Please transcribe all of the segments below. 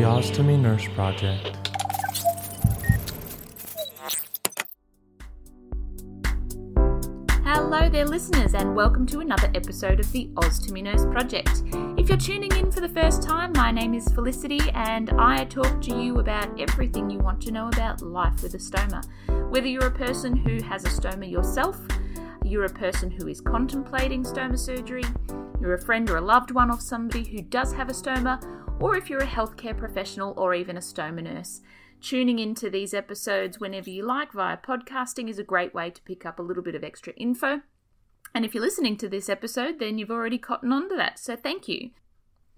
The Ostomy Nurse Project. Hello there, listeners, and welcome to another episode of the Ostomy Nurse Project. If you're tuning in for the first time, my name is Felicity, and I talk to you about everything you want to know about life with a stoma. Whether you're a person who has a stoma yourself, you're a person who is contemplating stoma surgery, you're a friend or a loved one of somebody who does have a stoma, or if you're a healthcare professional or even a stoma nurse. Tuning into these episodes whenever you like via podcasting is a great way to pick up a little bit of extra info. And if you're listening to this episode, then you've already cottoned on to that, so thank you.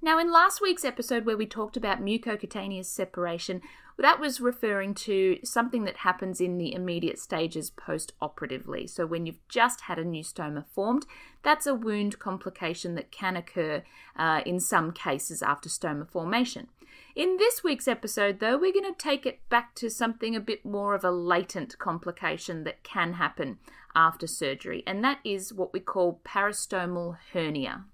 Now, in last week's episode where we talked about mucocutaneous separation, that was referring to something that happens in the immediate stages post operatively. So, when you've just had a new stoma formed, that's a wound complication that can occur uh, in some cases after stoma formation. In this week's episode, though, we're going to take it back to something a bit more of a latent complication that can happen after surgery, and that is what we call peristomal hernia.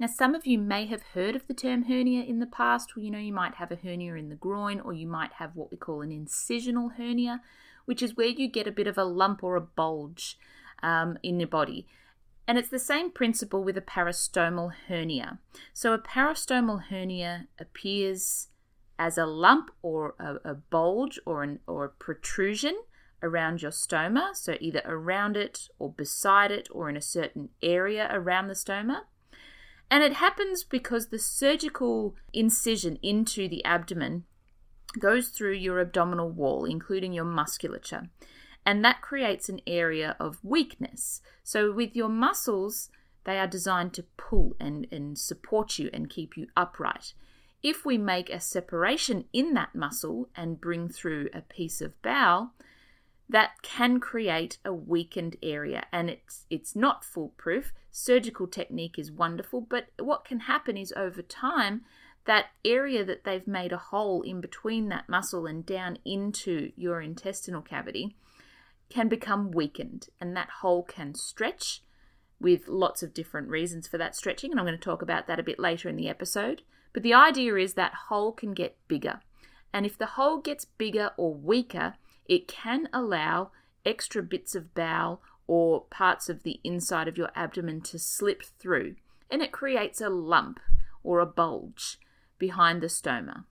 Now, some of you may have heard of the term hernia in the past. You know, you might have a hernia in the groin, or you might have what we call an incisional hernia, which is where you get a bit of a lump or a bulge um, in your body. And it's the same principle with a peristomal hernia. So, a peristomal hernia appears as a lump or a, a bulge or, an, or a protrusion around your stoma, so either around it or beside it or in a certain area around the stoma. And it happens because the surgical incision into the abdomen goes through your abdominal wall, including your musculature. And that creates an area of weakness. So, with your muscles, they are designed to pull and, and support you and keep you upright. If we make a separation in that muscle and bring through a piece of bowel, that can create a weakened area and it's it's not foolproof surgical technique is wonderful but what can happen is over time that area that they've made a hole in between that muscle and down into your intestinal cavity can become weakened and that hole can stretch with lots of different reasons for that stretching and I'm going to talk about that a bit later in the episode. But the idea is that hole can get bigger and if the hole gets bigger or weaker it can allow extra bits of bowel or parts of the inside of your abdomen to slip through, and it creates a lump or a bulge behind the stoma.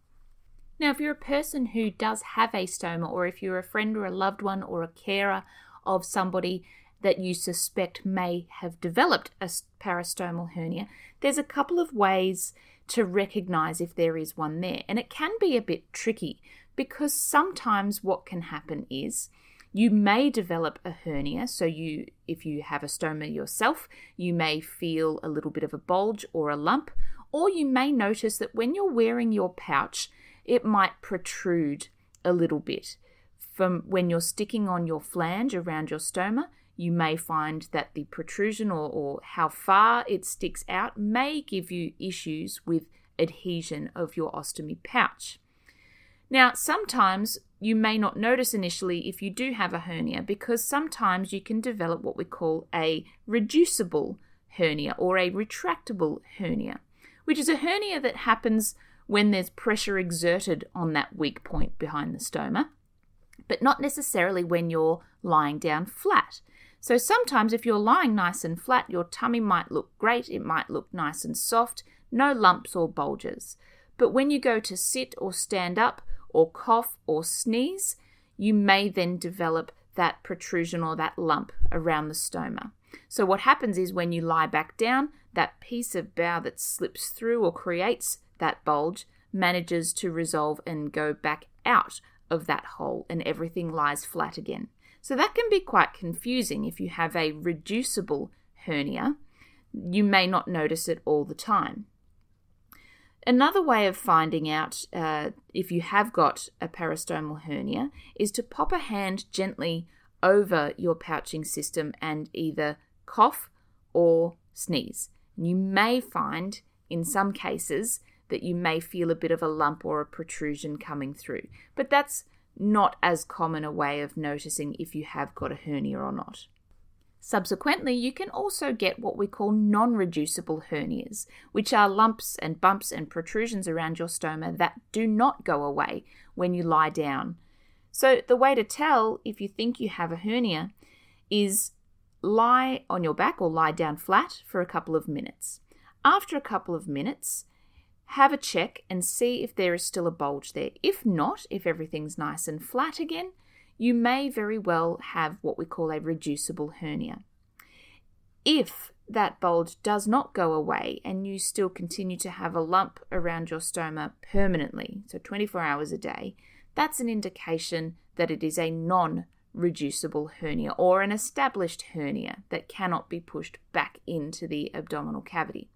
Now, if you're a person who does have a stoma, or if you're a friend or a loved one or a carer of somebody that you suspect may have developed a parastomal hernia, there's a couple of ways to recognize if there is one there. And it can be a bit tricky because sometimes what can happen is you may develop a hernia so you if you have a stoma yourself you may feel a little bit of a bulge or a lump or you may notice that when you're wearing your pouch it might protrude a little bit. From when you're sticking on your flange around your stoma you may find that the protrusion or, or how far it sticks out may give you issues with adhesion of your ostomy pouch. Now, sometimes you may not notice initially if you do have a hernia because sometimes you can develop what we call a reducible hernia or a retractable hernia, which is a hernia that happens when there's pressure exerted on that weak point behind the stoma, but not necessarily when you're lying down flat. So sometimes if you're lying nice and flat, your tummy might look great, it might look nice and soft, no lumps or bulges. But when you go to sit or stand up, or cough or sneeze, you may then develop that protrusion or that lump around the stoma. So, what happens is when you lie back down, that piece of bowel that slips through or creates that bulge manages to resolve and go back out of that hole, and everything lies flat again. So, that can be quite confusing if you have a reducible hernia. You may not notice it all the time. Another way of finding out uh, if you have got a peristomal hernia is to pop a hand gently over your pouching system and either cough or sneeze. You may find in some cases that you may feel a bit of a lump or a protrusion coming through, but that's not as common a way of noticing if you have got a hernia or not. Subsequently, you can also get what we call non reducible hernias, which are lumps and bumps and protrusions around your stoma that do not go away when you lie down. So, the way to tell if you think you have a hernia is lie on your back or lie down flat for a couple of minutes. After a couple of minutes, have a check and see if there is still a bulge there. If not, if everything's nice and flat again, you may very well have what we call a reducible hernia. If that bulge does not go away and you still continue to have a lump around your stoma permanently, so 24 hours a day, that's an indication that it is a non reducible hernia or an established hernia that cannot be pushed back into the abdominal cavity.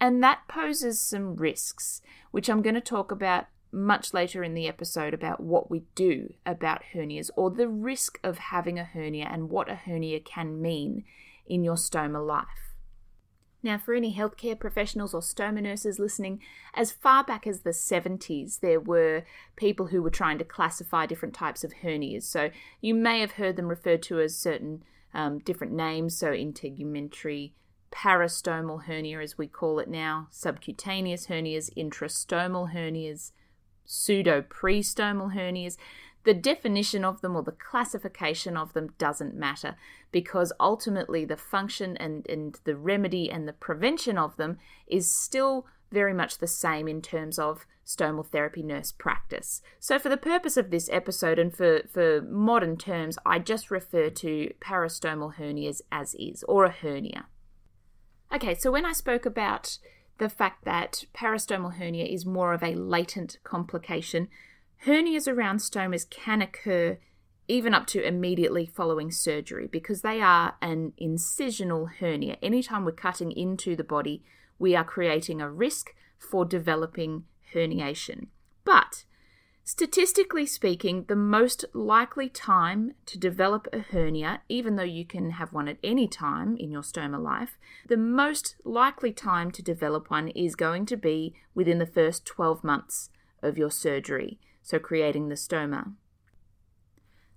And that poses some risks, which I'm going to talk about much later in the episode about what we do about hernias or the risk of having a hernia and what a hernia can mean in your stoma life. Now, for any healthcare professionals or stoma nurses listening, as far back as the 70s, there were people who were trying to classify different types of hernias. So you may have heard them referred to as certain um, different names, so integumentary parastomal hernia, as we call it now, subcutaneous hernias, intrastomal hernias, pseudo prestomal hernias. The definition of them or the classification of them doesn't matter because ultimately the function and, and the remedy and the prevention of them is still very much the same in terms of stomal therapy nurse practice. So, for the purpose of this episode and for, for modern terms, I just refer to parastomal hernias as is, or a hernia. Okay, so when I spoke about the fact that parastomal hernia is more of a latent complication. Hernias around stomas can occur even up to immediately following surgery because they are an incisional hernia. Anytime we're cutting into the body, we are creating a risk for developing herniation. But Statistically speaking, the most likely time to develop a hernia, even though you can have one at any time in your stoma life, the most likely time to develop one is going to be within the first 12 months of your surgery, so creating the stoma.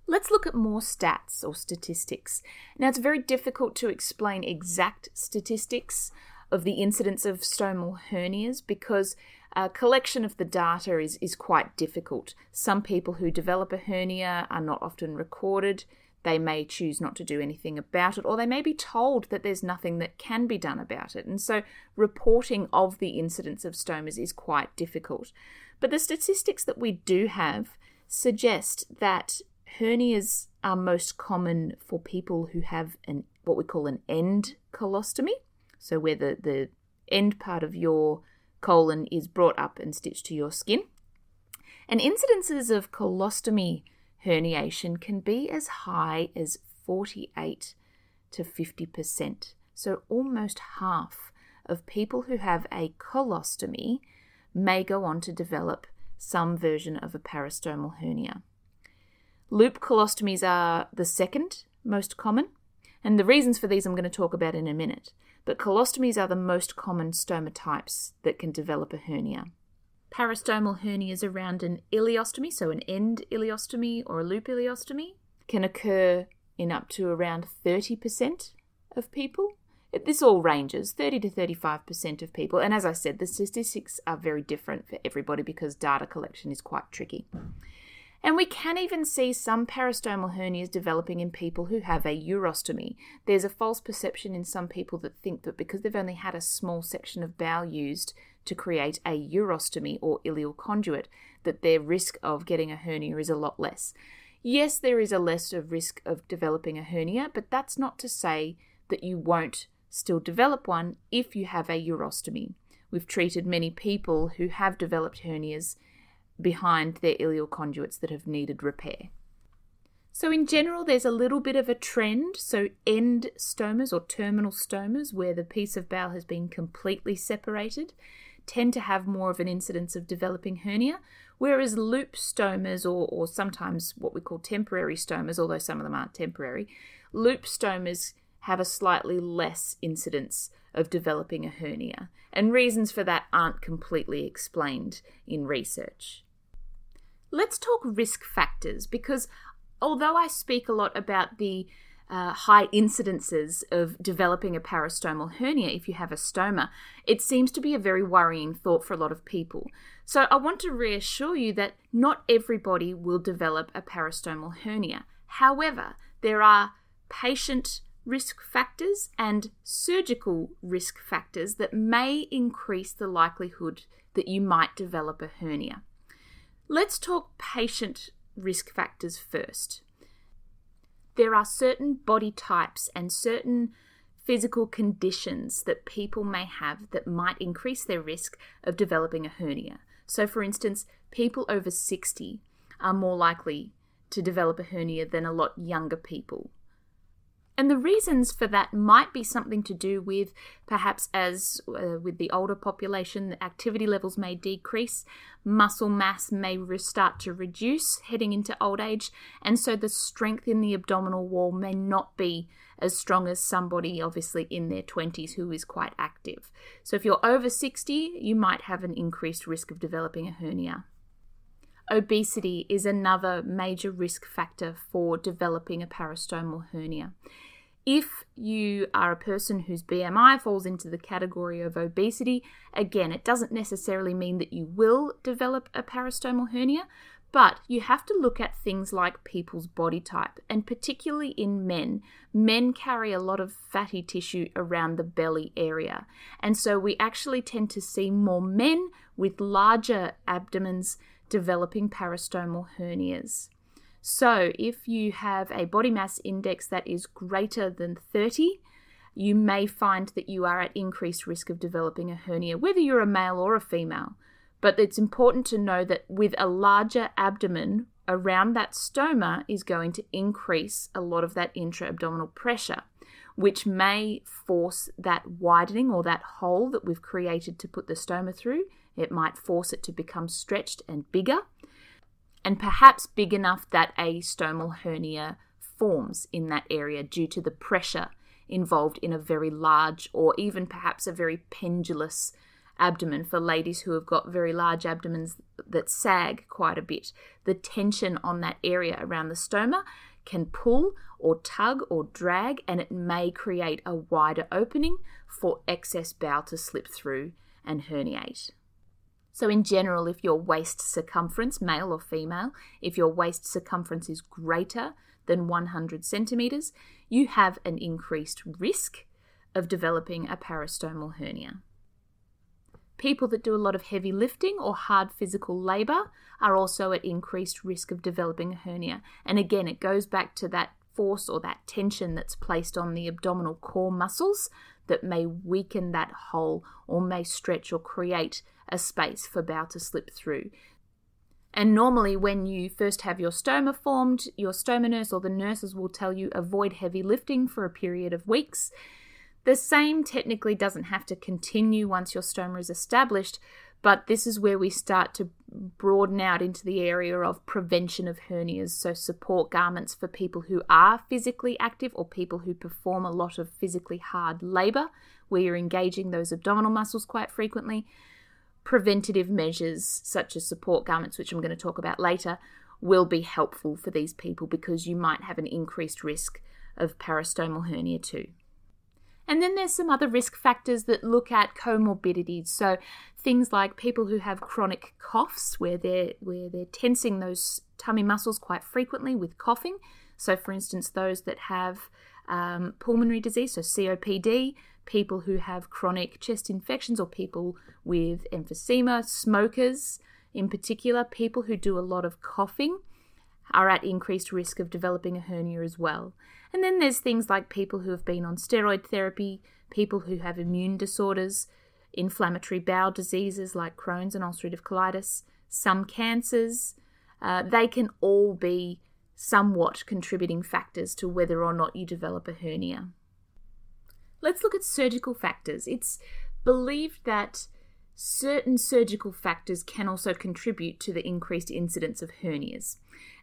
Let's look at more stats or statistics. Now, it's very difficult to explain exact statistics of the incidence of stomal hernias because a collection of the data is, is quite difficult. Some people who develop a hernia are not often recorded. They may choose not to do anything about it, or they may be told that there's nothing that can be done about it. And so, reporting of the incidence of stomas is quite difficult. But the statistics that we do have suggest that hernias are most common for people who have an what we call an end colostomy. So, where the, the end part of your colon is brought up and stitched to your skin. And incidences of colostomy herniation can be as high as 48 to 50%. So almost half of people who have a colostomy may go on to develop some version of a parastomal hernia. Loop colostomies are the second most common, and the reasons for these I'm going to talk about in a minute but colostomies are the most common stoma types that can develop a hernia. Parastomal hernias around an ileostomy, so an end ileostomy or a loop ileostomy, can occur in up to around 30% of people. This all ranges 30 to 35% of people. And as I said, the statistics are very different for everybody because data collection is quite tricky. And we can even see some parastomal hernias developing in people who have a urostomy. There's a false perception in some people that think that because they've only had a small section of bowel used to create a urostomy or ileal conduit, that their risk of getting a hernia is a lot less. Yes, there is a less of risk of developing a hernia, but that's not to say that you won't still develop one if you have a urostomy. We've treated many people who have developed hernias behind their ileal conduits that have needed repair. So, in general, there's a little bit of a trend. So, end stomas or terminal stomas, where the piece of bowel has been completely separated, tend to have more of an incidence of developing hernia, whereas loop stomas, or, or sometimes what we call temporary stomas, although some of them aren't temporary, loop stomas have a slightly less incidence of developing a hernia. And reasons for that aren't completely explained in research. Let's talk risk factors because although I speak a lot about the uh, high incidences of developing a peristomal hernia if you have a stoma. It seems to be a very worrying thought for a lot of people. So I want to reassure you that not everybody will develop a peristomal hernia. However, there are patient risk factors and surgical risk factors that may increase the likelihood that you might develop a hernia. Let's talk patient risk factors first. There are certain body types and certain physical conditions that people may have that might increase their risk of developing a hernia. So, for instance, people over 60 are more likely to develop a hernia than a lot younger people. And the reasons for that might be something to do with perhaps as uh, with the older population, activity levels may decrease, muscle mass may start to reduce heading into old age, and so the strength in the abdominal wall may not be as strong as somebody obviously in their 20s who is quite active. So if you're over 60, you might have an increased risk of developing a hernia. Obesity is another major risk factor for developing a peristomal hernia. If you are a person whose BMI falls into the category of obesity, again, it doesn't necessarily mean that you will develop a peristomal hernia, but you have to look at things like people's body type, and particularly in men. Men carry a lot of fatty tissue around the belly area, and so we actually tend to see more men with larger abdomens developing peristomal hernias. So, if you have a body mass index that is greater than 30, you may find that you are at increased risk of developing a hernia, whether you're a male or a female. But it's important to know that with a larger abdomen around that stoma is going to increase a lot of that intra abdominal pressure, which may force that widening or that hole that we've created to put the stoma through it might force it to become stretched and bigger, and perhaps big enough that a stomal hernia forms in that area due to the pressure involved in a very large or even perhaps a very pendulous abdomen for ladies who have got very large abdomens that sag quite a bit. The tension on that area around the stoma can pull or tug or drag, and it may create a wider opening for excess bowel to slip through and herniate. So, in general, if your waist circumference, male or female, if your waist circumference is greater than 100 centimeters, you have an increased risk of developing a peristomal hernia. People that do a lot of heavy lifting or hard physical labor are also at increased risk of developing a hernia. And again, it goes back to that force or that tension that's placed on the abdominal core muscles that may weaken that hole or may stretch or create a space for bowel to slip through. And normally, when you first have your stoma formed, your stoma nurse or the nurses will tell you avoid heavy lifting for a period of weeks. The same technically doesn't have to continue once your stoma is established, but this is where we start to broaden out into the area of prevention of hernias. So, support garments for people who are physically active or people who perform a lot of physically hard labor, where you're engaging those abdominal muscles quite frequently preventative measures, such as support garments, which I'm going to talk about later, will be helpful for these people because you might have an increased risk of peristomal hernia too. And then there's some other risk factors that look at comorbidities. So things like people who have chronic coughs where they're where they're tensing those tummy muscles quite frequently with coughing. So for instance, those that have um, pulmonary disease, so COPD, people who have chronic chest infections or people with emphysema, smokers in particular, people who do a lot of coughing are at increased risk of developing a hernia as well. And then there's things like people who have been on steroid therapy, people who have immune disorders, inflammatory bowel diseases like Crohn's and ulcerative colitis, some cancers. Uh, they can all be somewhat contributing factors to whether or not you develop a hernia. Let's look at surgical factors. It's believed that certain surgical factors can also contribute to the increased incidence of hernias.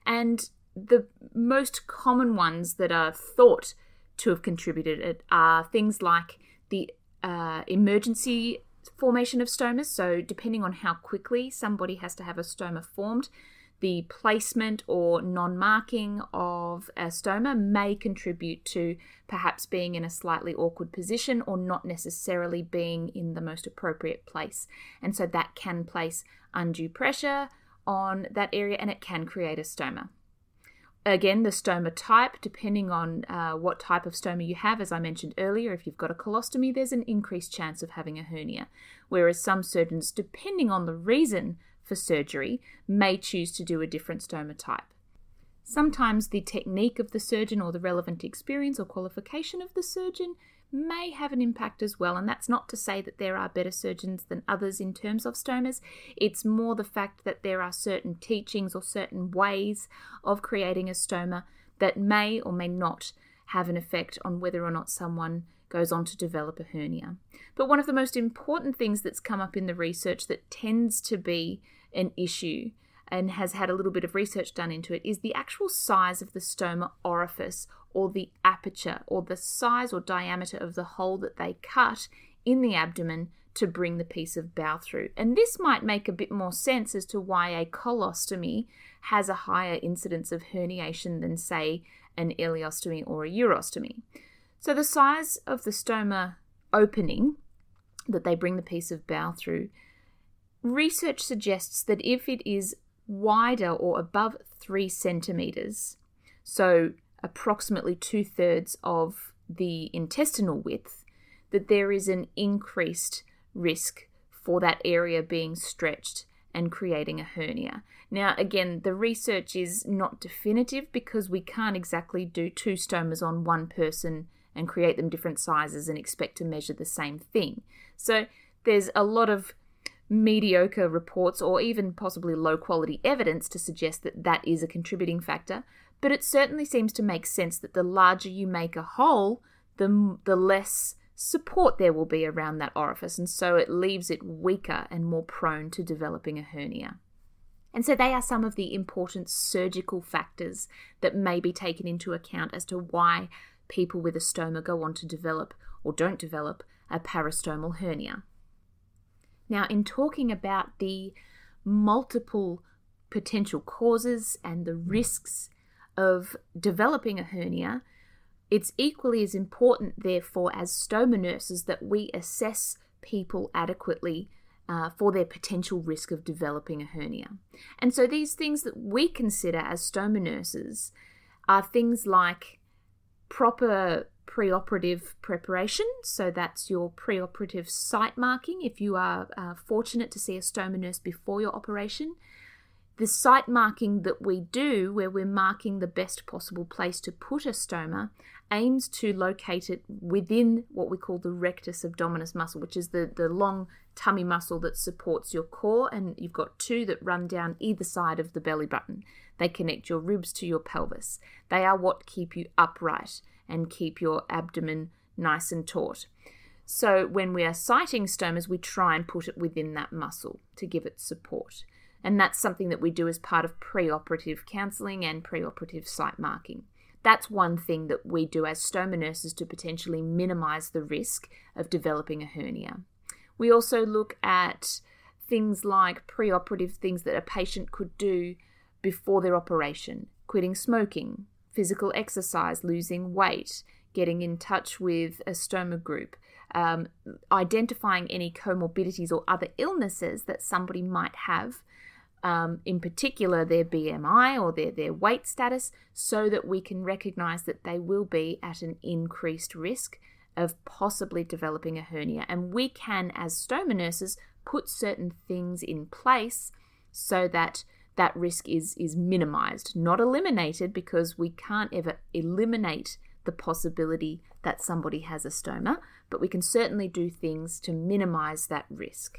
And the most common ones that are thought to have contributed it are things like the uh, emergency formation of stomas. So, depending on how quickly somebody has to have a stoma formed, the placement or non marking of a stoma may contribute to perhaps being in a slightly awkward position or not necessarily being in the most appropriate place. And so that can place undue pressure on that area and it can create a stoma. Again, the stoma type, depending on uh, what type of stoma you have, as I mentioned earlier, if you've got a colostomy, there's an increased chance of having a hernia. Whereas some surgeons, depending on the reason for surgery, may choose to do a different stoma type. Sometimes the technique of the surgeon or the relevant experience or qualification of the surgeon may have an impact as well. And that's not to say that there are better surgeons than others in terms of stomas. It's more the fact that there are certain teachings or certain ways of creating a stoma that may or may not have an effect on whether or not someone goes on to develop a hernia. But one of the most important things that's come up in the research that tends to be an issue and has had a little bit of research done into it is the actual size of the stoma orifice or the aperture or the size or diameter of the hole that they cut in the abdomen to bring the piece of bowel through. And this might make a bit more sense as to why a colostomy has a higher incidence of herniation than, say, an ileostomy or a urostomy. So, the size of the stoma opening that they bring the piece of bowel through, research suggests that if it is wider or above three centimeters, so approximately two thirds of the intestinal width, that there is an increased risk for that area being stretched and creating a hernia. Now, again, the research is not definitive because we can't exactly do two stomas on one person and create them different sizes and expect to measure the same thing. So, there's a lot of mediocre reports or even possibly low quality evidence to suggest that that is a contributing factor, but it certainly seems to make sense that the larger you make a hole, the, the less support there will be around that orifice, and so it leaves it weaker and more prone to developing a hernia. And so they are some of the important surgical factors that may be taken into account as to why people with a stoma go on to develop or don't develop a peristomal hernia. Now, in talking about the multiple potential causes and the risks of developing a hernia, it's equally as important, therefore, as stoma nurses that we assess people adequately uh, for their potential risk of developing a hernia. And so, these things that we consider as stoma nurses are things like proper preoperative preparation. So, that's your preoperative site marking if you are uh, fortunate to see a stoma nurse before your operation the site marking that we do, where we're marking the best possible place to put a stoma, aims to locate it within what we call the rectus abdominis muscle, which is the, the long tummy muscle that supports your core. And you've got two that run down either side of the belly button. They connect your ribs to your pelvis. They are what keep you upright and keep your abdomen nice and taut. So when we are siting stomas, we try and put it within that muscle to give it support. And that's something that we do as part of preoperative counselling and preoperative site marking. That's one thing that we do as stoma nurses to potentially minimize the risk of developing a hernia. We also look at things like preoperative things that a patient could do before their operation quitting smoking, physical exercise, losing weight, getting in touch with a stoma group, um, identifying any comorbidities or other illnesses that somebody might have um, in particular their BMI or their, their weight status, so that we can recognize that they will be at an increased risk of possibly developing a hernia. And we can, as stoma nurses, put certain things in place so that that risk is, is minimized, not eliminated, because we can't ever eliminate the possibility that somebody has a stoma, but we can certainly do things to minimize that risk.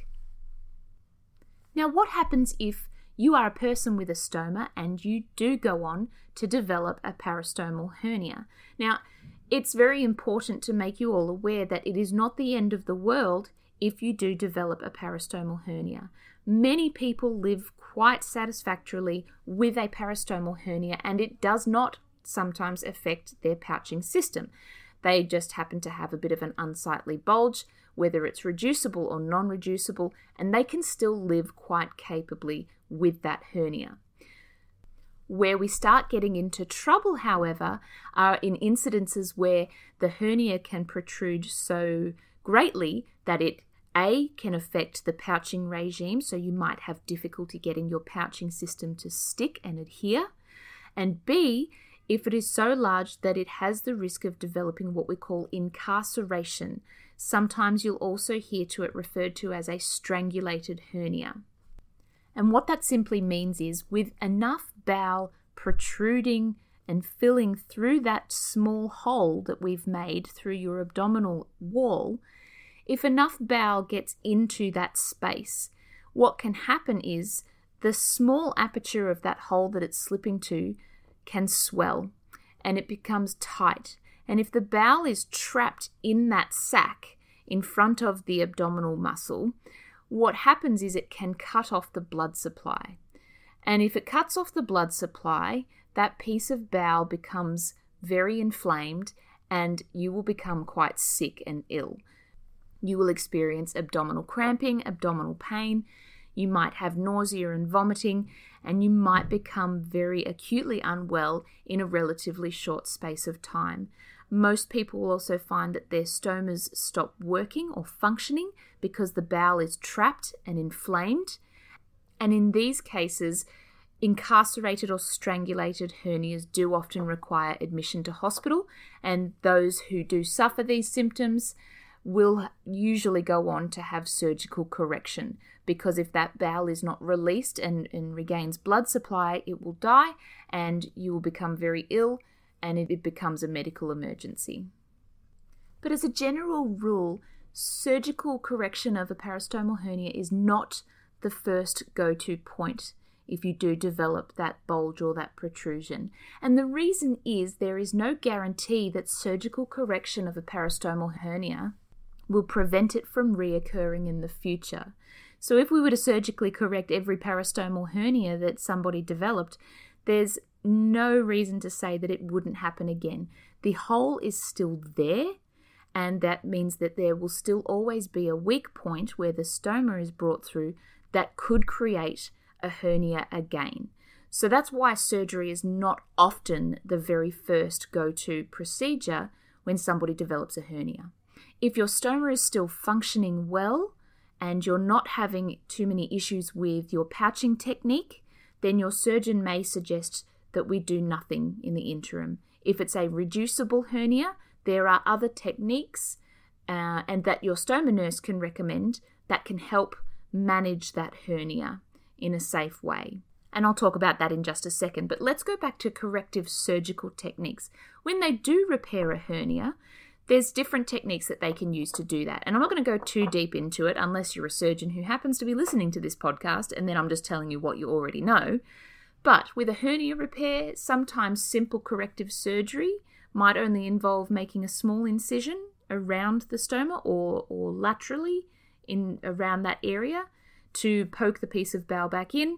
Now, what happens if you are a person with a stoma and you do go on to develop a peristomal hernia. Now, it's very important to make you all aware that it is not the end of the world if you do develop a peristomal hernia. Many people live quite satisfactorily with a peristomal hernia and it does not sometimes affect their pouching system. They just happen to have a bit of an unsightly bulge, whether it's reducible or non reducible, and they can still live quite capably with that hernia. Where we start getting into trouble, however, are in incidences where the hernia can protrude so greatly that it a can affect the pouching regime, so you might have difficulty getting your pouching system to stick and adhere. And B, if it is so large that it has the risk of developing what we call incarceration. Sometimes you'll also hear to it referred to as a strangulated hernia. And what that simply means is with enough bowel protruding and filling through that small hole that we've made through your abdominal wall, if enough bowel gets into that space, what can happen is the small aperture of that hole that it's slipping to can swell and it becomes tight. And if the bowel is trapped in that sac in front of the abdominal muscle, what happens is it can cut off the blood supply. And if it cuts off the blood supply, that piece of bowel becomes very inflamed and you will become quite sick and ill. You will experience abdominal cramping, abdominal pain. You might have nausea and vomiting, and you might become very acutely unwell in a relatively short space of time. Most people will also find that their stomas stop working or functioning because the bowel is trapped and inflamed. And in these cases, incarcerated or strangulated hernias do often require admission to hospital, and those who do suffer these symptoms will usually go on to have surgical correction because if that bowel is not released and, and regains blood supply, it will die and you will become very ill and it, it becomes a medical emergency. But as a general rule, surgical correction of a peristomal hernia is not the first go to point if you do develop that bulge or that protrusion. And the reason is there is no guarantee that surgical correction of a peristomal hernia will prevent it from reoccurring in the future. So, if we were to surgically correct every peristomal hernia that somebody developed, there's no reason to say that it wouldn't happen again. The hole is still there, and that means that there will still always be a weak point where the stoma is brought through that could create a hernia again. So that's why surgery is not often the very first go to procedure when somebody develops a hernia. If your stoma is still functioning well and you're not having too many issues with your pouching technique, then your surgeon may suggest that we do nothing in the interim. If it's a reducible hernia, there are other techniques uh, and that your stoma nurse can recommend that can help manage that hernia in a safe way. And I'll talk about that in just a second. But let's go back to corrective surgical techniques. When they do repair a hernia, there's different techniques that they can use to do that. And I'm not going to go too deep into it unless you're a surgeon who happens to be listening to this podcast and then I'm just telling you what you already know. But with a hernia repair, sometimes simple corrective surgery might only involve making a small incision around the stoma or, or laterally in around that area to poke the piece of bowel back in,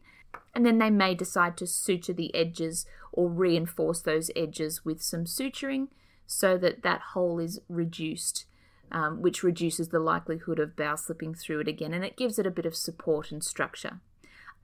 and then they may decide to suture the edges or reinforce those edges with some suturing so that that hole is reduced, um, which reduces the likelihood of bowel slipping through it again, and it gives it a bit of support and structure.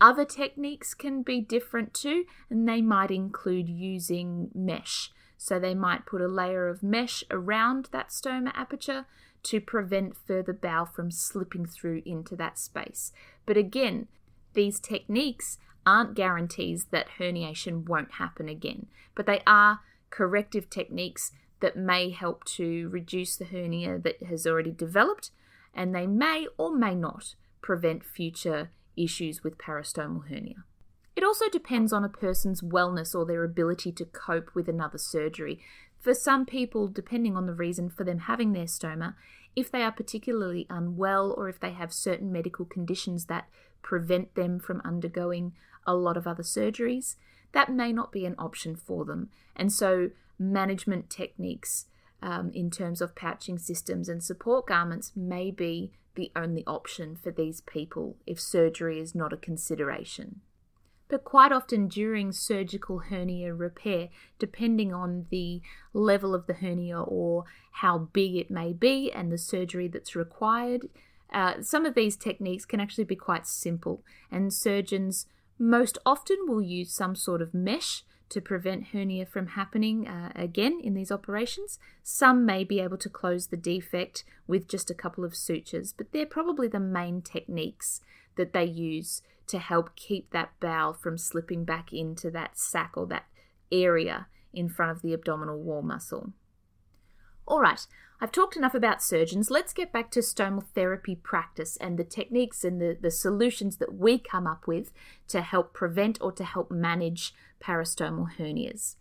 Other techniques can be different too, and they might include using mesh. So they might put a layer of mesh around that stoma aperture to prevent further bowel from slipping through into that space. But again, these techniques aren't guarantees that herniation won't happen again, but they are corrective techniques that may help to reduce the hernia that has already developed, and they may or may not prevent future issues with peristomal hernia. It also depends on a person's wellness or their ability to cope with another surgery. For some people, depending on the reason for them having their stoma, if they are particularly unwell or if they have certain medical conditions that prevent them from undergoing a lot of other surgeries, that may not be an option for them. And so, management techniques um, in terms of pouching systems and support garments may be the only option for these people if surgery is not a consideration. But quite often during surgical hernia repair, depending on the level of the hernia or how big it may be and the surgery that's required, uh, some of these techniques can actually be quite simple, and surgeons Most often, we'll use some sort of mesh to prevent hernia from happening uh, again in these operations. Some may be able to close the defect with just a couple of sutures, but they're probably the main techniques that they use to help keep that bowel from slipping back into that sac or that area in front of the abdominal wall muscle. All right, I've talked enough about surgeons. Let's get back to stomal therapy practice and the techniques and the, the solutions that we come up with to help prevent or to help manage parastomal hernias.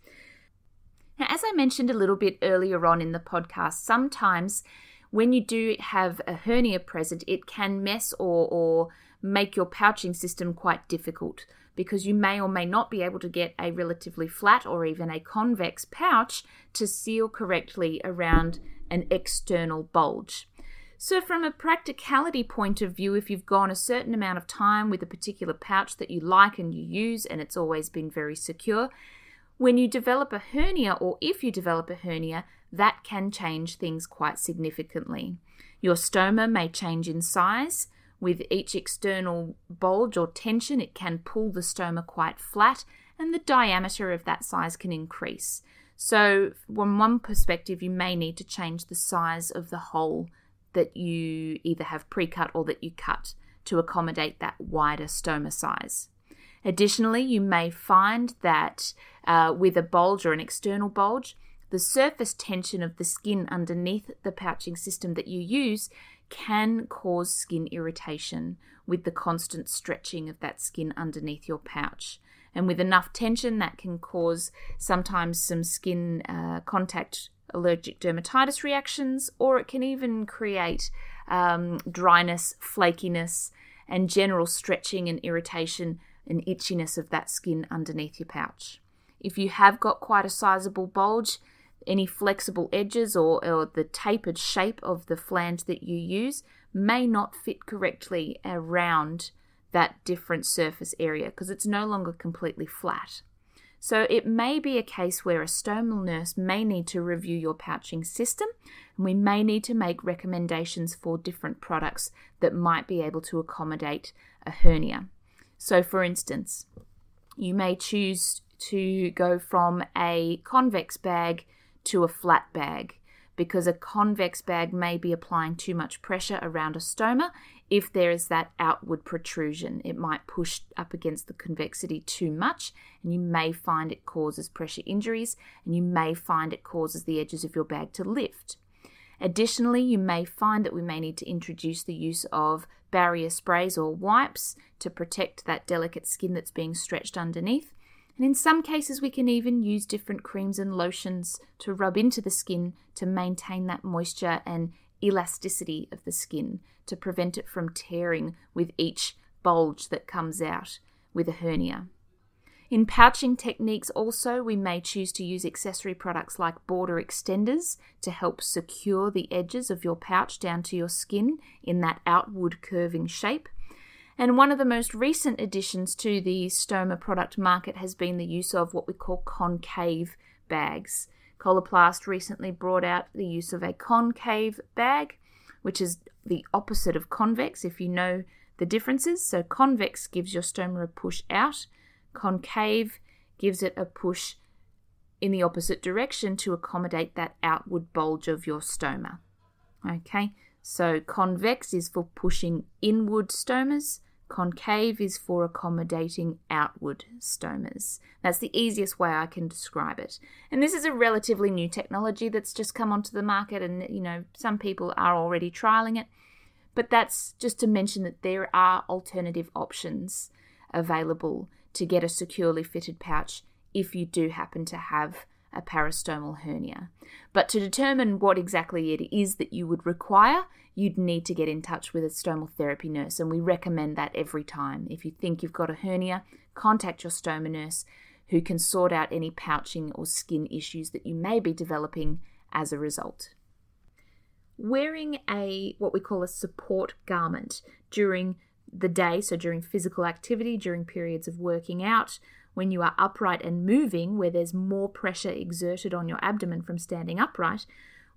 Now, as I mentioned a little bit earlier on in the podcast, sometimes when you do have a hernia present, it can mess or, or make your pouching system quite difficult because you may or may not be able to get a relatively flat or even a convex pouch to seal correctly around an external bulge. So, from a practicality point of view, if you've gone a certain amount of time with a particular pouch that you like and you use and it's always been very secure, when you develop a hernia or if you develop a hernia, that can change things quite significantly. Your stoma may change in size. With each external bulge or tension, it can pull the stoma quite flat, and the diameter of that size can increase. So, from one perspective, you may need to change the size of the hole that you either have pre cut or that you cut to accommodate that wider stoma size. Additionally, you may find that uh, with a bulge or an external bulge, the surface tension of the skin underneath the pouching system that you use can cause skin irritation with the constant stretching of that skin underneath your pouch. And with enough tension, that can cause sometimes some skin uh, contact allergic dermatitis reactions, or it can even create um, dryness, flakiness, and general stretching and irritation and itchiness of that skin underneath your pouch. If you have got quite a sizable bulge, any flexible edges or, or the tapered shape of the flange that you use may not fit correctly around that different surface area because it's no longer completely flat. So it may be a case where a stomal nurse may need to review your pouching system and we may need to make recommendations for different products that might be able to accommodate a hernia. So for instance, you may choose to go from a convex bag to a flat bag because a convex bag may be applying too much pressure around a stoma if there is that outward protrusion. It might push up against the convexity too much, and you may find it causes pressure injuries, and you may find it causes the edges of your bag to lift. Additionally, you may find that we may need to introduce the use of barrier sprays or wipes to protect that delicate skin that's being stretched underneath. And in some cases, we can even use different creams and lotions to rub into the skin to maintain that moisture and elasticity of the skin to prevent it from tearing with each bulge that comes out with a hernia. In pouching techniques, also, we may choose to use accessory products like border extenders to help secure the edges of your pouch down to your skin in that outward curving shape. And one of the most recent additions to the stoma product market has been the use of what we call concave bags. Coloplast recently brought out the use of a concave bag, which is the opposite of convex, if you know the differences. So, convex gives your stoma a push out, concave gives it a push in the opposite direction to accommodate that outward bulge of your stoma. Okay, so convex is for pushing inward stomas, Concave is for accommodating outward stomas. That's the easiest way I can describe it. And this is a relatively new technology that's just come onto the market, and you know, some people are already trialing it. But that's just to mention that there are alternative options available to get a securely fitted pouch if you do happen to have a peristomal hernia. But to determine what exactly it is that you would require, you'd need to get in touch with a stomal therapy nurse, and we recommend that every time. If you think you've got a hernia, contact your stoma nurse who can sort out any pouching or skin issues that you may be developing as a result. Wearing a what we call a support garment during the day, so during physical activity, during periods of working out, when you are upright and moving, where there's more pressure exerted on your abdomen from standing upright,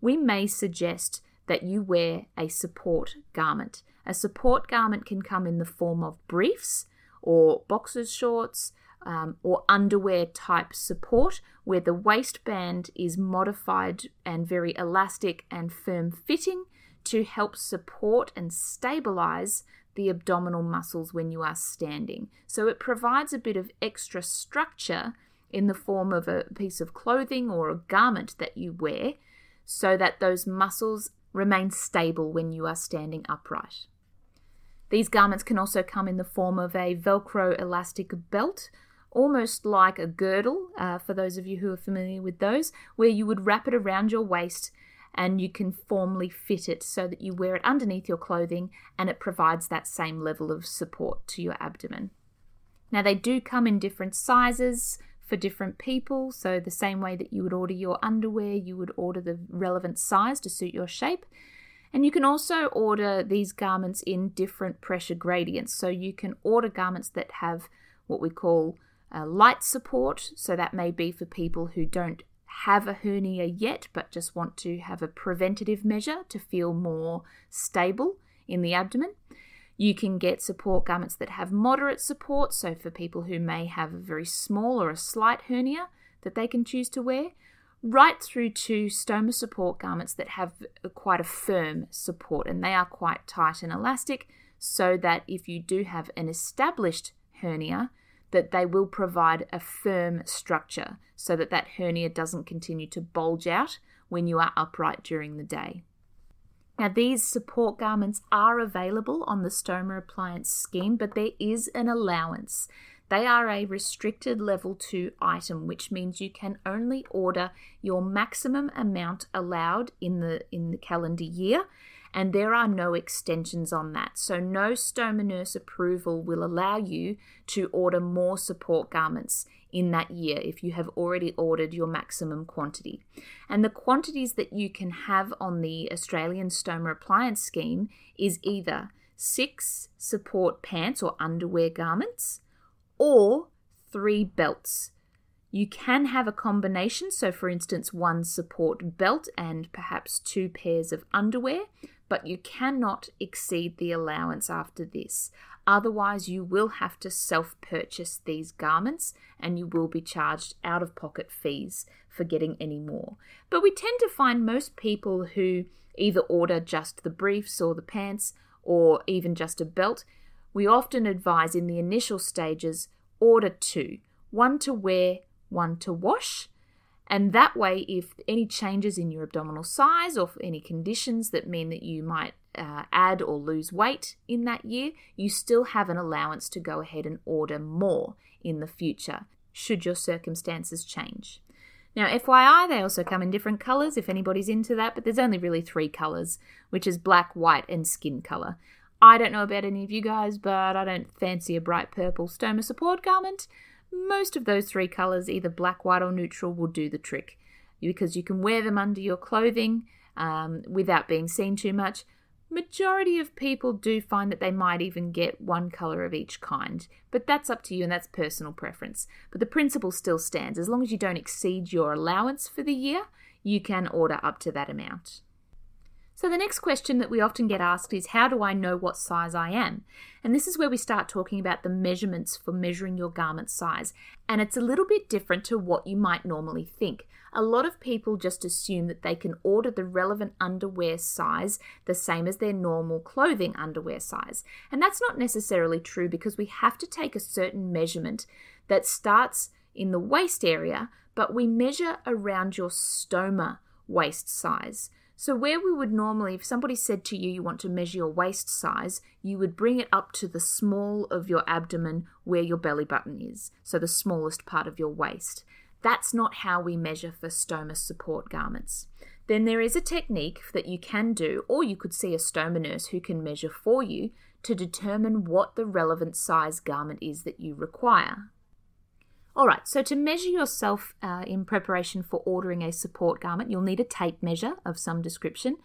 we may suggest that you wear a support garment. A support garment can come in the form of briefs or boxers shorts, um, or underwear type support, where the waistband is modified and very elastic and firm fitting to help support and stabilize the abdominal muscles when you are standing. So it provides a bit of extra structure in the form of a piece of clothing or a garment that you wear so that those muscles remain stable when you are standing upright. These garments can also come in the form of a Velcro elastic belt, almost like a girdle, uh, for those of you who are familiar with those, where you would wrap it around your waist and you can formally fit it so that you wear it underneath your clothing and it provides that same level of support to your abdomen. Now, they do come in different sizes for different people, so the same way that you would order your underwear, you would order the relevant size to suit your shape. And you can also order these garments in different pressure gradients. So you can order garments that have what we call uh, light support. So that may be for people who don't have a hernia yet, but just want to have a preventative measure to feel more stable in the abdomen. You can get support garments that have moderate support, so for people who may have a very small or a slight hernia that they can choose to wear, right through to stoma support garments that have quite a firm support and they are quite tight and elastic, so that if you do have an established hernia, that they will provide a firm structure so that that hernia doesn't continue to bulge out when you are upright during the day. Now, these support garments are available on the Stoma Appliance scheme, but there is an allowance. They are a restricted level 2 item, which means you can only order your maximum amount allowed in the in the calendar year and there are no extensions on that. So, no stoma nurse approval will allow you to order more support garments in that year if you have already ordered your maximum quantity. And the quantities that you can have on the Australian Stoma Appliance Scheme is either six support pants or underwear garments or three belts. You can have a combination, so for instance, one support belt and perhaps two pairs of underwear, but you cannot exceed the allowance after this. Otherwise, you will have to self purchase these garments and you will be charged out of pocket fees for getting any more. But we tend to find most people who either order just the briefs or the pants or even just a belt, we often advise in the initial stages order two one to wear, one to wash and that way, if any changes in your abdominal size or any conditions that mean that you might uh, add or lose weight in that year, you still have an allowance to go ahead and order more in the future should your circumstances change. Now, FYI, they also come in different colours if anybody's into that, but there's only really three colours, which is black, white, and skin colour. I don't know about any of you guys, but I don't fancy a bright purple stoma support garment most of those three colours, either black, white, or neutral, will do the trick because you can wear them under your clothing um, without being seen too much. Majority of people do find that they might even get one colour of each kind, but that's up to you and that's personal preference. But the principle still stands. As long as you don't exceed your allowance for the year, you can order up to that amount. So, the next question that we often get asked is How do I know what size I am? And this is where we start talking about the measurements for measuring your garment size. And it's a little bit different to what you might normally think. A lot of people just assume that they can order the relevant underwear size the same as their normal clothing underwear size. And that's not necessarily true because we have to take a certain measurement that starts in the waist area, but we measure around your stoma waist size. So, where we would normally, if somebody said to you, you want to measure your waist size, you would bring it up to the small of your abdomen where your belly button is, so the smallest part of your waist. That's not how we measure for stoma support garments. Then there is a technique that you can do, or you could see a stoma nurse who can measure for you to determine what the relevant size garment is that you require. All right, so to measure yourself uh, in preparation for ordering a support garment, you'll need a tape measure of some description,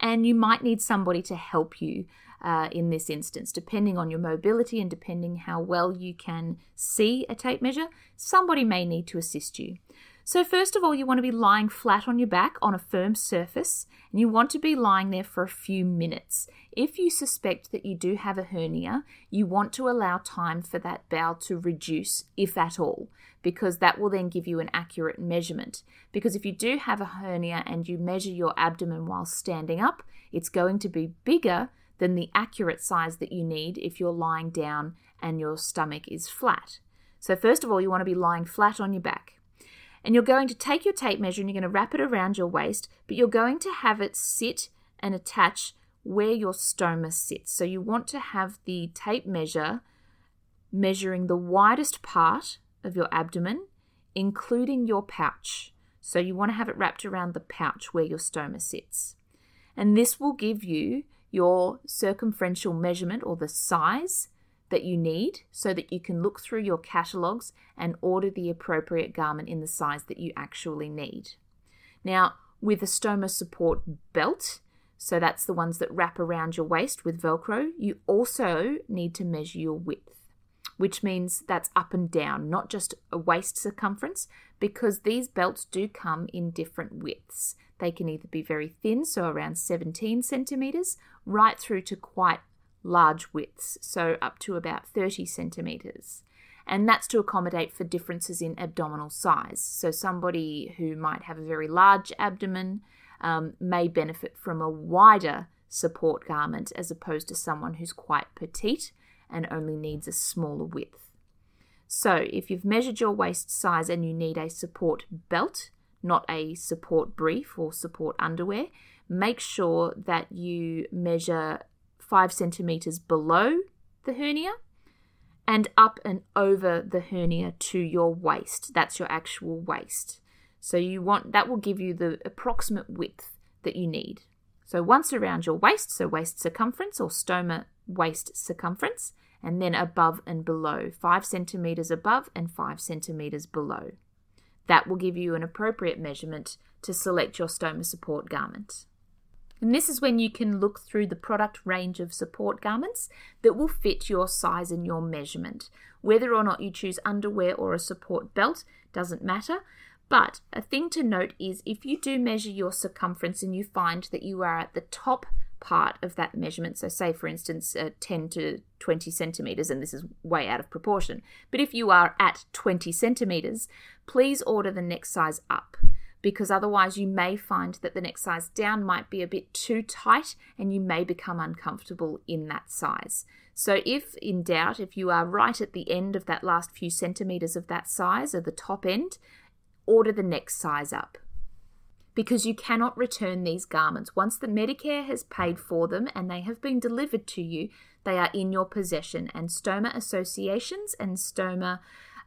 and you might need somebody to help you uh, in this instance, depending on your mobility and depending how well you can see a tape measure. Somebody may need to assist you. So, first of all, you want to be lying flat on your back on a firm surface, and you want to be lying there for a few minutes. If you suspect that you do have a hernia, you want to allow time for that bowel to reduce, if at all, because that will then give you an accurate measurement. Because if you do have a hernia and you measure your abdomen while standing up, it's going to be bigger than the accurate size that you need if you're lying down and your stomach is flat. So, first of all, you want to be lying flat on your back. And you're going to take your tape measure and you're going to wrap it around your waist, but you're going to have it sit and attach where your stoma sits. So, you want to have the tape measure measuring the widest part of your abdomen, including your pouch. So, you want to have it wrapped around the pouch where your stoma sits. And this will give you your circumferential measurement or the size that you need so that you can look through your catalogues and order the appropriate garment in the size that you actually need. Now, with a stoma support belt, so that's the ones that wrap around your waist with Velcro, you also need to measure your width, which means that's up and down, not just a waist circumference, because these belts do come in different widths. They can either be very thin, so around 17 centimeters, right through to quite large widths, so up to about 30 centimeters. And that's to accommodate for differences in abdominal size. So, somebody who might have a very large abdomen um, may benefit from a wider support garment as opposed to someone who's quite petite and only needs a smaller width. So, if you've measured your waist size and you need a support belt, not a support brief or support underwear, make sure that you measure five centimeters below the hernia and up and over the hernia to your waist. That's your actual waist. So you want that will give you the approximate width that you need. So once around your waist, so waist circumference or stoma waist circumference, and then above and below, five centimeters above and five centimeters below. That will give you an appropriate measurement to select your stoma support garment. And this is when you can look through the product range of support garments that will fit your size and your measurement. Whether or not you choose underwear or a support belt doesn't matter. But a thing to note is if you do measure your circumference and you find that you are at the top part of that measurement, so say for instance uh, 10 to 20 centimeters, and this is way out of proportion, but if you are at 20 centimeters, please order the next size up because otherwise you may find that the next size down might be a bit too tight and you may become uncomfortable in that size. So, if in doubt, if you are right at the end of that last few centimeters of that size, or the top end, order the next size up. Because you cannot return these garments. Once the Medicare has paid for them and they have been delivered to you, they are in your possession, and stoma associations and stoma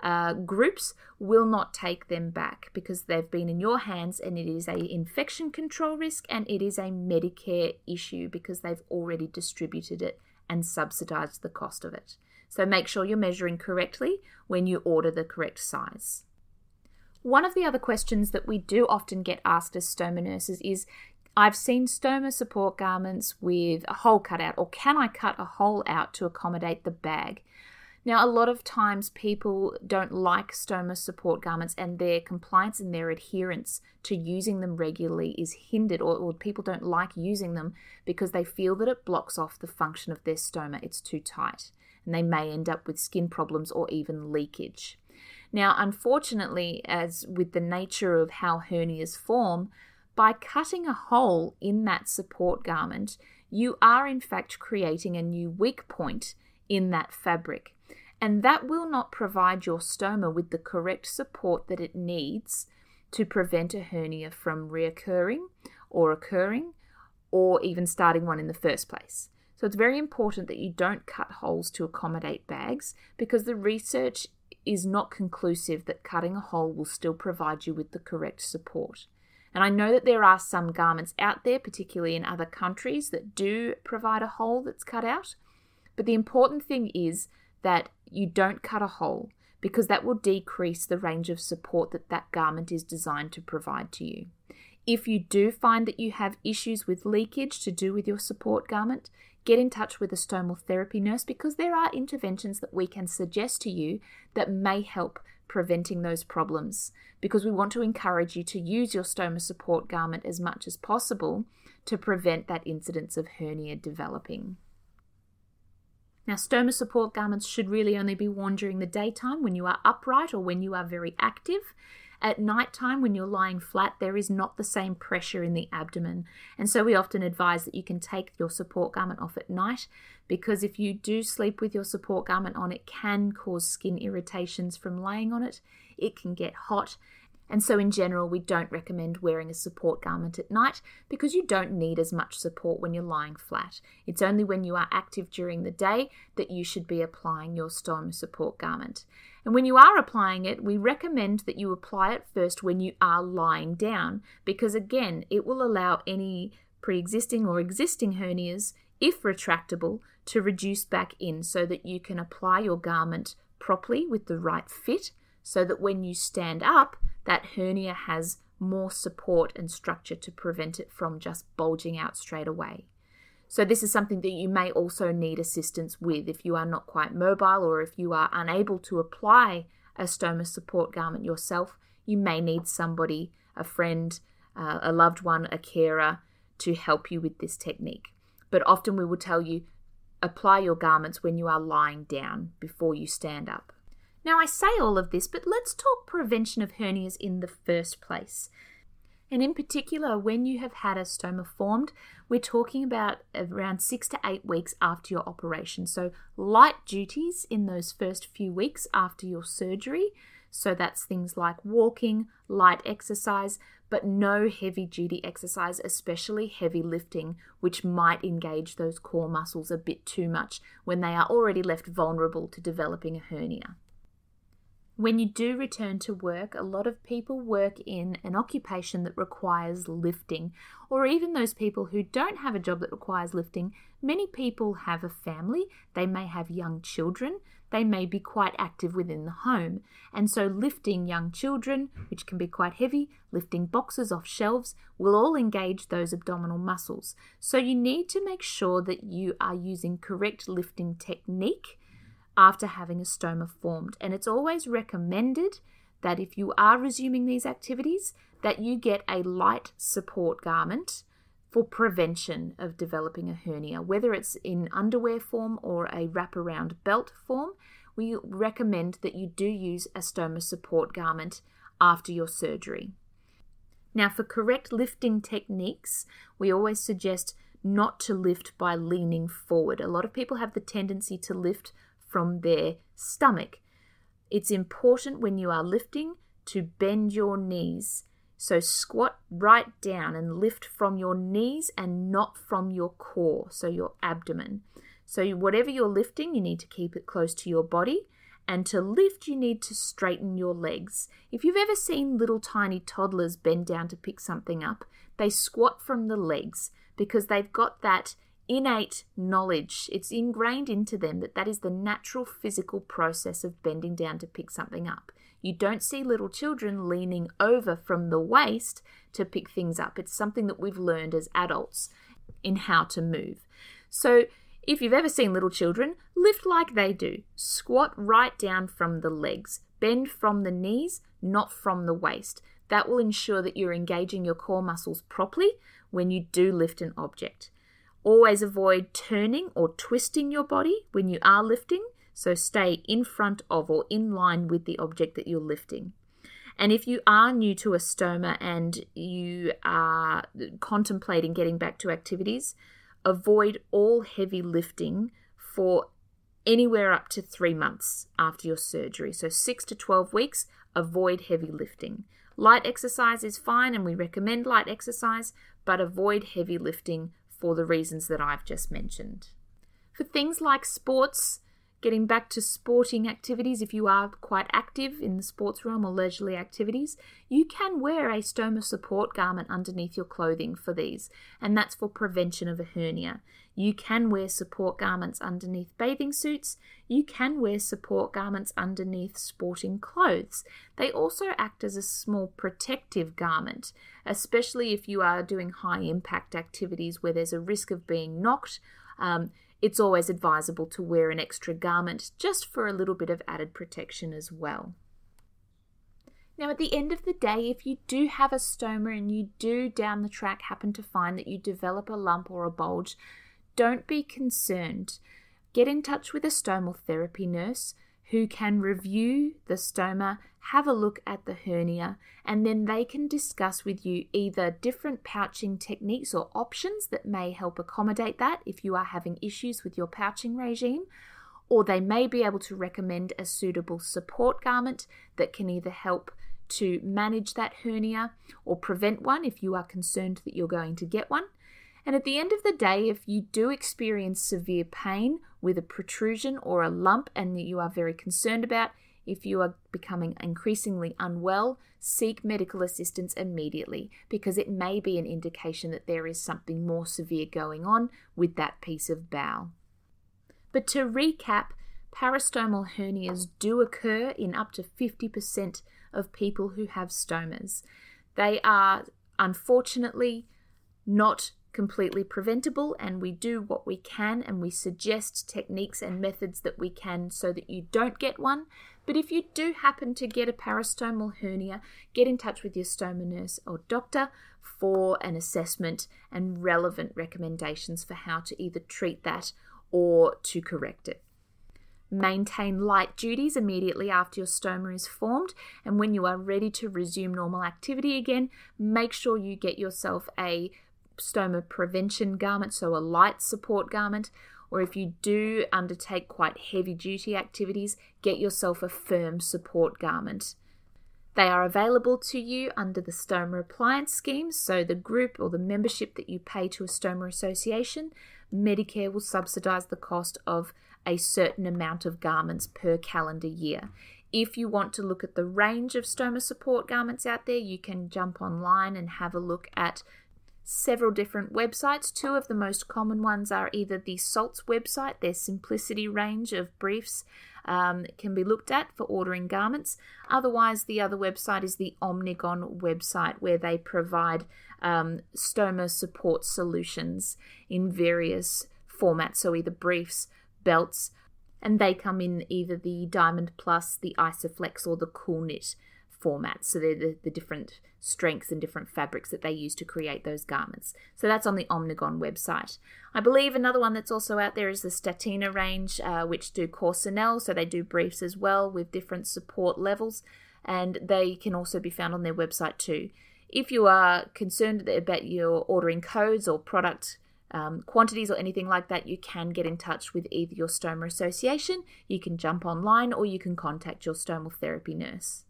uh, groups will not take them back because they've been in your hands and it is a infection control risk and it is a Medicare issue because they've already distributed it and subsidized the cost of it. So make sure you're measuring correctly when you order the correct size. One of the other questions that we do often get asked as stoma nurses is I've seen stoma support garments with a hole cut out, or can I cut a hole out to accommodate the bag? Now, a lot of times people don't like stoma support garments and their compliance and their adherence to using them regularly is hindered, or, or, people don't like using them because they feel that it blocks off the function of their stoma. It's too tight, and they may end up with skin problems or even leakage. Now, unfortunately, as with the nature of how hernias form, by cutting a hole in that support garment, you are in fact creating a new weak point in that fabric and that will not provide your stoma with the correct support that it needs to prevent a hernia from reoccurring or occurring or even starting one in the first place. So it's very important that you don't cut holes to accommodate bags because the research is not conclusive that cutting a hole will still provide you with the correct support. And I know that there are some garments out there, particularly in other countries, that do provide a hole that's cut out. But the important thing is that you don't cut a hole because that will decrease the range of support that that garment is designed to provide to you. If you do find that you have issues with leakage to do with your support garment, get in touch with a stomal therapy nurse because there are interventions that we can suggest to you that may help preventing those problems because we want to encourage you to use your stoma support garment as much as possible to prevent that incidence of hernia developing. Now, stoma support garments should really only be worn during the daytime when you are upright or when you are very active. At night time, when you're lying flat, there is not the same pressure in the abdomen. And so we often advise that you can take your support garment off at night because if you do sleep with your support garment on, it can cause skin irritations from laying on it. It can get hot and so, in general, we don't recommend wearing a support garment at night because you don't need as much support when you're lying flat. It's only when you are active during the day that you should be applying your stoma support garment. And when you are applying it, we recommend that you apply it first when you are lying down because, again, it will allow any pre existing or existing hernias, if retractable, to reduce back in so that you can apply your garment properly with the right fit so that when you stand up, that hernia has more support and structure to prevent it from just bulging out straight away. So, this is something that you may also need assistance with if you are not quite mobile or if you are unable to apply a stoma support garment yourself. You may need somebody, a friend, uh, a loved one, a carer, to help you with this technique. But often we will tell you apply your garments when you are lying down before you stand up. Now, I say all of this, but let's talk prevention of hernias in the first place. And in particular, when you have had a stoma formed, we're talking about around six to eight weeks after your operation. So, light duties in those first few weeks after your surgery. So, that's things like walking, light exercise, but no heavy duty exercise, especially heavy lifting, which might engage those core muscles a bit too much when they are already left vulnerable to developing a hernia. When you do return to work, a lot of people work in an occupation that requires lifting, or even those people who don't have a job that requires lifting. Many people have a family, they may have young children, they may be quite active within the home, and so lifting young children, which can be quite heavy, lifting boxes off shelves, will all engage those abdominal muscles. So you need to make sure that you are using correct lifting technique after having a stoma formed. And it's always recommended that if you are resuming these activities, that you get a light support garment for prevention of developing a hernia, whether it's in underwear form or a wraparound belt form. We recommend that you do use a stoma support garment after your surgery. Now, for correct lifting techniques, we always suggest not to lift by leaning forward. A lot of people have the tendency to lift from their stomach. It's important when you are lifting to bend your knees. So squat right down and lift from your knees and not from your core, so your abdomen. So, whatever you're lifting, you need to keep it close to your body. And to lift, you need to straighten your legs. If you've ever seen little tiny toddlers bend down to pick something up, they squat from the legs because they've got that innate knowledge. It's ingrained into them that that is the natural physical process of bending down to pick something up. You don't see little children leaning over from the waist to pick things up. It's something that we've learned as adults in how to move. So, if you've ever seen little children, lift like they do. Squat right down from the legs. Bend from the knees, not from the waist. That will ensure that you're engaging your core muscles properly when you do lift an object. Always avoid turning or twisting your body when you are lifting, so stay in front of or in line with the object that you're lifting. And if you are new to a stoma and you are contemplating getting back to activities, avoid all heavy lifting for anywhere up to three months after your surgery. So, six to 12 weeks, avoid heavy lifting. Light exercise is fine, and we recommend light exercise, but avoid heavy lifting for the reasons that I've just mentioned. For things like sports, getting back to sporting activities, if you are quite active in the sports realm or leisurely activities, you can wear a stoma support garment underneath your clothing for these, and that's for prevention of a hernia. You can wear support garments underneath bathing suits. You can wear support garments underneath sporting clothes. They also act as a small protective garment, especially if you are doing high impact activities where there's a risk of being knocked. Um, it's always advisable to wear an extra garment just for a little bit of added protection as well. Now, at the end of the day, if you do have a stoma and you do down the track happen to find that you develop a lump or a bulge, don't be concerned. Get in touch with a stomal therapy nurse who can review the stoma, have a look at the hernia, and then they can discuss with you either different pouching techniques or options that may help accommodate that if you are having issues with your pouching regime, or they may be able to recommend a suitable support garment that can either help to manage that hernia or prevent one if you are concerned that you're going to get one. And at the end of the day, if you do experience severe pain with a protrusion or a lump and that you are very concerned about, if you are becoming increasingly unwell, seek medical assistance immediately because it may be an indication that there is something more severe going on with that piece of bowel. But to recap, peristomal hernias do occur in up to 50% of people who have stomas. They are unfortunately not completely preventable, and we do what we can and we suggest techniques and methods that we can so that you don't get one. But if you do happen to get a peristomal hernia, get in touch with your stoma nurse or doctor for an assessment and relevant recommendations for how to either treat that or to correct it. Maintain light duties immediately after your stoma is formed, and when you are ready to resume normal activity again, make sure you get yourself a stoma prevention garment, so a light support garment, or if you do undertake quite heavy duty activities, get yourself a firm support garment. They are available to you under the Stoma Appliance Scheme, so the group or the membership that you pay to a Stoma Association, Medicare will subsidise the cost of a certain amount of garments per calendar year. If you want to look at the range of stoma support garments out there, you can jump online and have a look at several different websites. Two of the most common ones are either the Salts website, their simplicity range of briefs um, can be looked at for ordering garments. Otherwise, the other website is the Omnigon website, where they provide um, stoma support solutions in various formats, so either briefs, belts, and they come in either the Diamond Plus, the Isoflex, or the Cool Knit formats. So they're the, the different strengths and different fabrics that they use to create those garments. So that's on the Omnigon website. I believe another one that's also out there is the Statina range, uh, which do Corsinel. So they do briefs as well with different support levels, and they can also be found on their website too. If you are concerned about your ordering codes or product um, quantities or anything like that, you can get in touch with either your stoma association, you can jump online, or you can contact your stomal therapy nurse.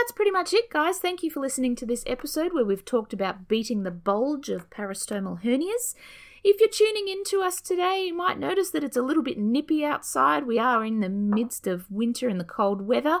That's pretty much it, guys. Thank you for listening to this episode where we've talked about beating the bulge of peristomal hernias. If you're tuning in to us today, you might notice that it's a little bit nippy outside. We are in the midst of winter and the cold weather.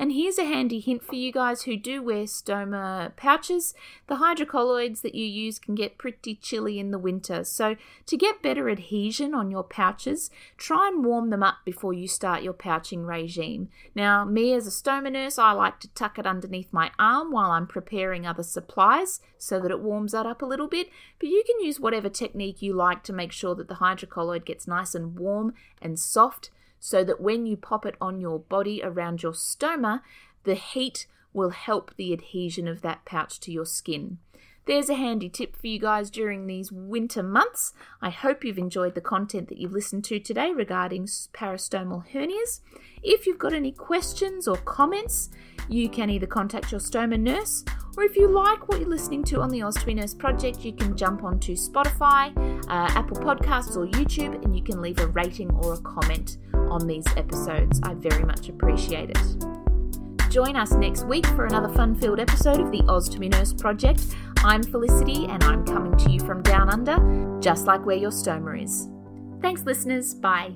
And here's a handy hint for you guys who do wear stoma pouches. The hydrocolloids that you use can get pretty chilly in the winter. So, to get better adhesion on your pouches, try and warm them up before you start your pouching regime. Now, me as a stoma nurse, I like to tuck it underneath my arm while I'm preparing other supplies so that it warms that up a little bit. But you can use whatever technique you like to make sure that the hydrocolloid gets nice and warm and soft so that when you pop it on your body around your stoma, the heat will help the adhesion of that pouch to your skin. There's a handy tip for you guys during these winter months. I hope you've enjoyed the content that you've listened to today regarding peristomal hernias. If you've got any questions or comments, you can either contact your stoma nurse or if you like what you're listening to on the Ostomy Nurse Project, you can jump onto Spotify, uh, Apple Podcasts, or YouTube and you can leave a rating or a comment on these episodes. I very much appreciate it. Join us next week for another fun filled episode of the Ostomy Nurse Project. I'm Felicity and I'm coming to you from down under, just like where your stoma is. Thanks, listeners. Bye.